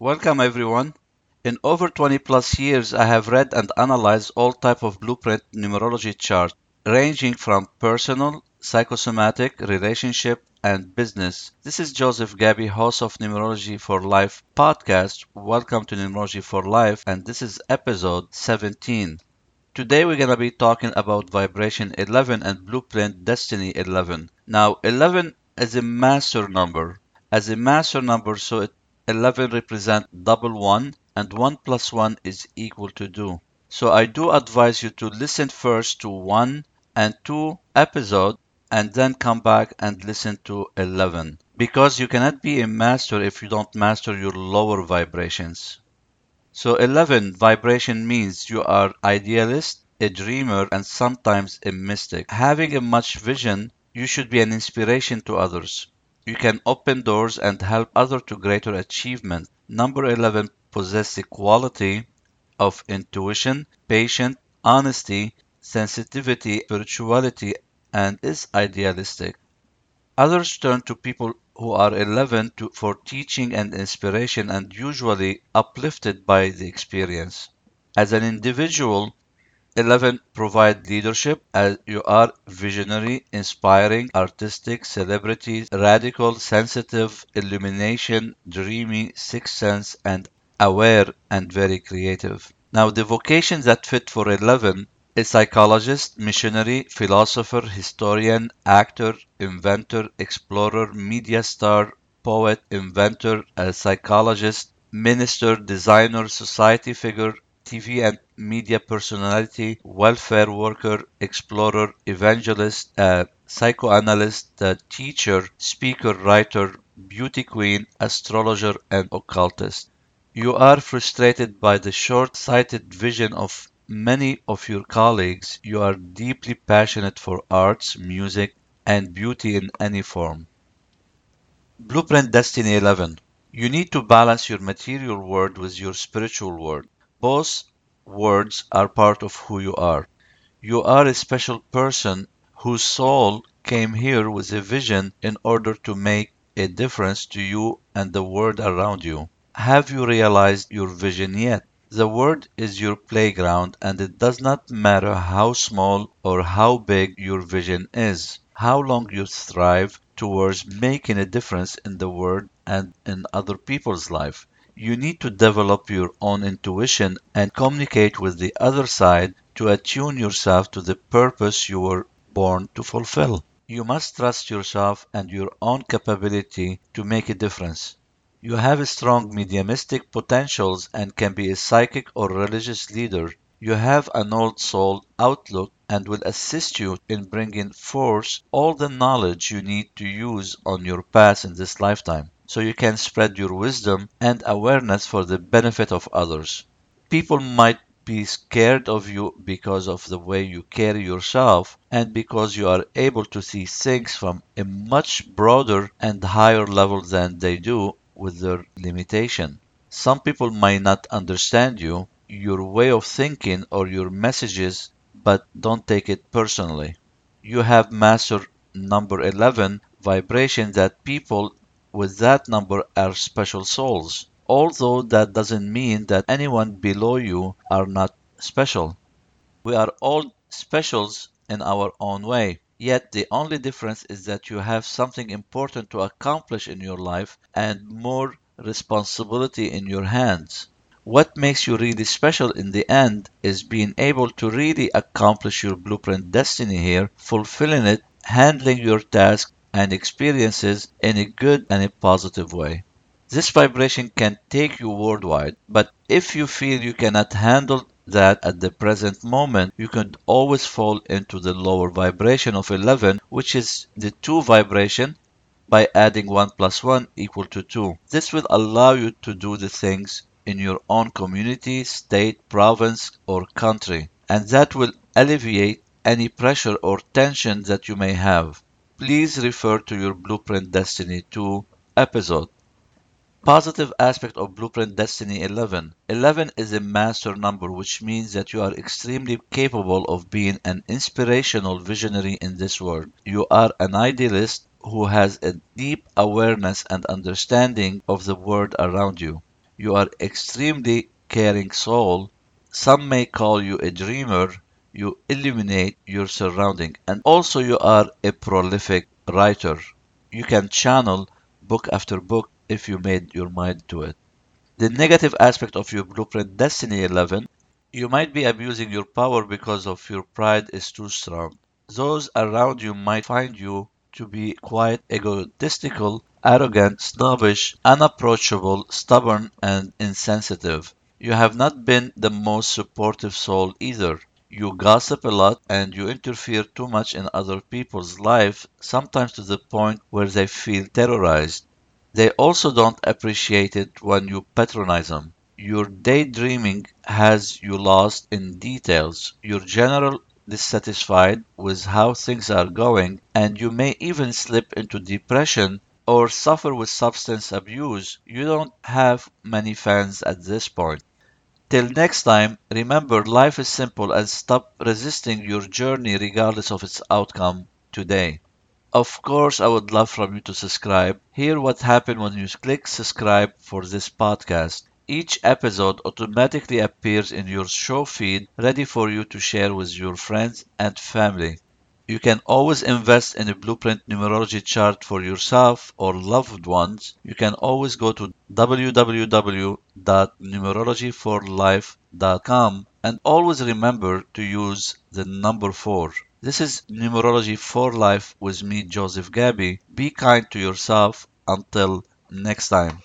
Welcome everyone. In over 20 plus years, I have read and analyzed all type of blueprint numerology charts, ranging from personal, psychosomatic, relationship, and business. This is Joseph Gabby, host of Numerology for Life podcast. Welcome to Numerology for Life, and this is episode 17. Today we're going to be talking about vibration 11 and blueprint destiny 11. Now, 11 is a master number. As a master number, so it 11 represent double 1 and 1 plus 1 is equal to 2. So I do advise you to listen first to 1 and 2 episode and then come back and listen to 11 because you cannot be a master if you don't master your lower vibrations. So 11 vibration means you are idealist, a dreamer and sometimes a mystic. Having a much vision, you should be an inspiration to others. You can open doors and help others to greater achievement. Number 11 possess the quality of intuition, patience, honesty, sensitivity, spirituality, and is idealistic. Others turn to people who are 11 to, for teaching and inspiration and usually uplifted by the experience. As an individual, 11 provide leadership as you are visionary, inspiring, artistic, celebrity, radical, sensitive, illumination, dreamy, sixth sense, and aware and very creative. Now, the vocations that fit for 11 a psychologist, missionary, philosopher, historian, actor, inventor, explorer, media star, poet, inventor, a psychologist, minister, designer, society figure, TV and media personality, welfare worker, explorer, evangelist, uh, psychoanalyst, uh, teacher, speaker, writer, beauty queen, astrologer, and occultist. You are frustrated by the short sighted vision of many of your colleagues. You are deeply passionate for arts, music, and beauty in any form. Blueprint Destiny 11 You need to balance your material world with your spiritual world. Both words are part of who you are. You are a special person whose soul came here with a vision in order to make a difference to you and the world around you. Have you realized your vision yet? The world is your playground and it does not matter how small or how big your vision is, how long you strive towards making a difference in the world and in other people's life you need to develop your own intuition and communicate with the other side to attune yourself to the purpose you were born to fulfill. You must trust yourself and your own capability to make a difference. You have strong mediumistic potentials and can be a psychic or religious leader. You have an old soul outlook and will assist you in bringing forth all the knowledge you need to use on your path in this lifetime so you can spread your wisdom and awareness for the benefit of others. People might be scared of you because of the way you carry yourself and because you are able to see things from a much broader and higher level than they do with their limitation. Some people might not understand you, your way of thinking, or your messages, but don't take it personally. You have master number 11 vibration that people with that number are special souls. Although that doesn't mean that anyone below you are not special. We are all specials in our own way. Yet the only difference is that you have something important to accomplish in your life and more responsibility in your hands. What makes you really special in the end is being able to really accomplish your blueprint destiny here, fulfilling it, handling your task and experiences in a good and a positive way. This vibration can take you worldwide, but if you feel you cannot handle that at the present moment, you can always fall into the lower vibration of 11, which is the 2 vibration, by adding 1 plus 1 equal to 2. This will allow you to do the things in your own community, state, province, or country, and that will alleviate any pressure or tension that you may have please refer to your Blueprint Destiny 2 episode. Positive aspect of Blueprint Destiny 11. 11 is a master number, which means that you are extremely capable of being an inspirational visionary in this world. You are an idealist who has a deep awareness and understanding of the world around you. You are extremely caring soul. Some may call you a dreamer. You illuminate your surrounding and also you are a prolific writer. You can channel book after book if you made your mind to it. The negative aspect of your blueprint Destiny 11 you might be abusing your power because of your pride is too strong. Those around you might find you to be quite egotistical, arrogant, snobbish, unapproachable, stubborn, and insensitive. You have not been the most supportive soul either. You gossip a lot and you interfere too much in other people's lives, sometimes to the point where they feel terrorized. They also don't appreciate it when you patronize them. Your daydreaming has you lost in details. Your general dissatisfied with how things are going, and you may even slip into depression or suffer with substance abuse. You don't have many fans at this point. Till next time, remember life is simple and stop resisting your journey regardless of its outcome today. Of course, I would love from you to subscribe. Hear what happened when you click subscribe for this podcast. Each episode automatically appears in your show feed ready for you to share with your friends and family. You can always invest in a blueprint numerology chart for yourself or loved ones. You can always go to www.numerologyforlife.com and always remember to use the number 4. This is Numerology for Life with me, Joseph Gabby. Be kind to yourself. Until next time.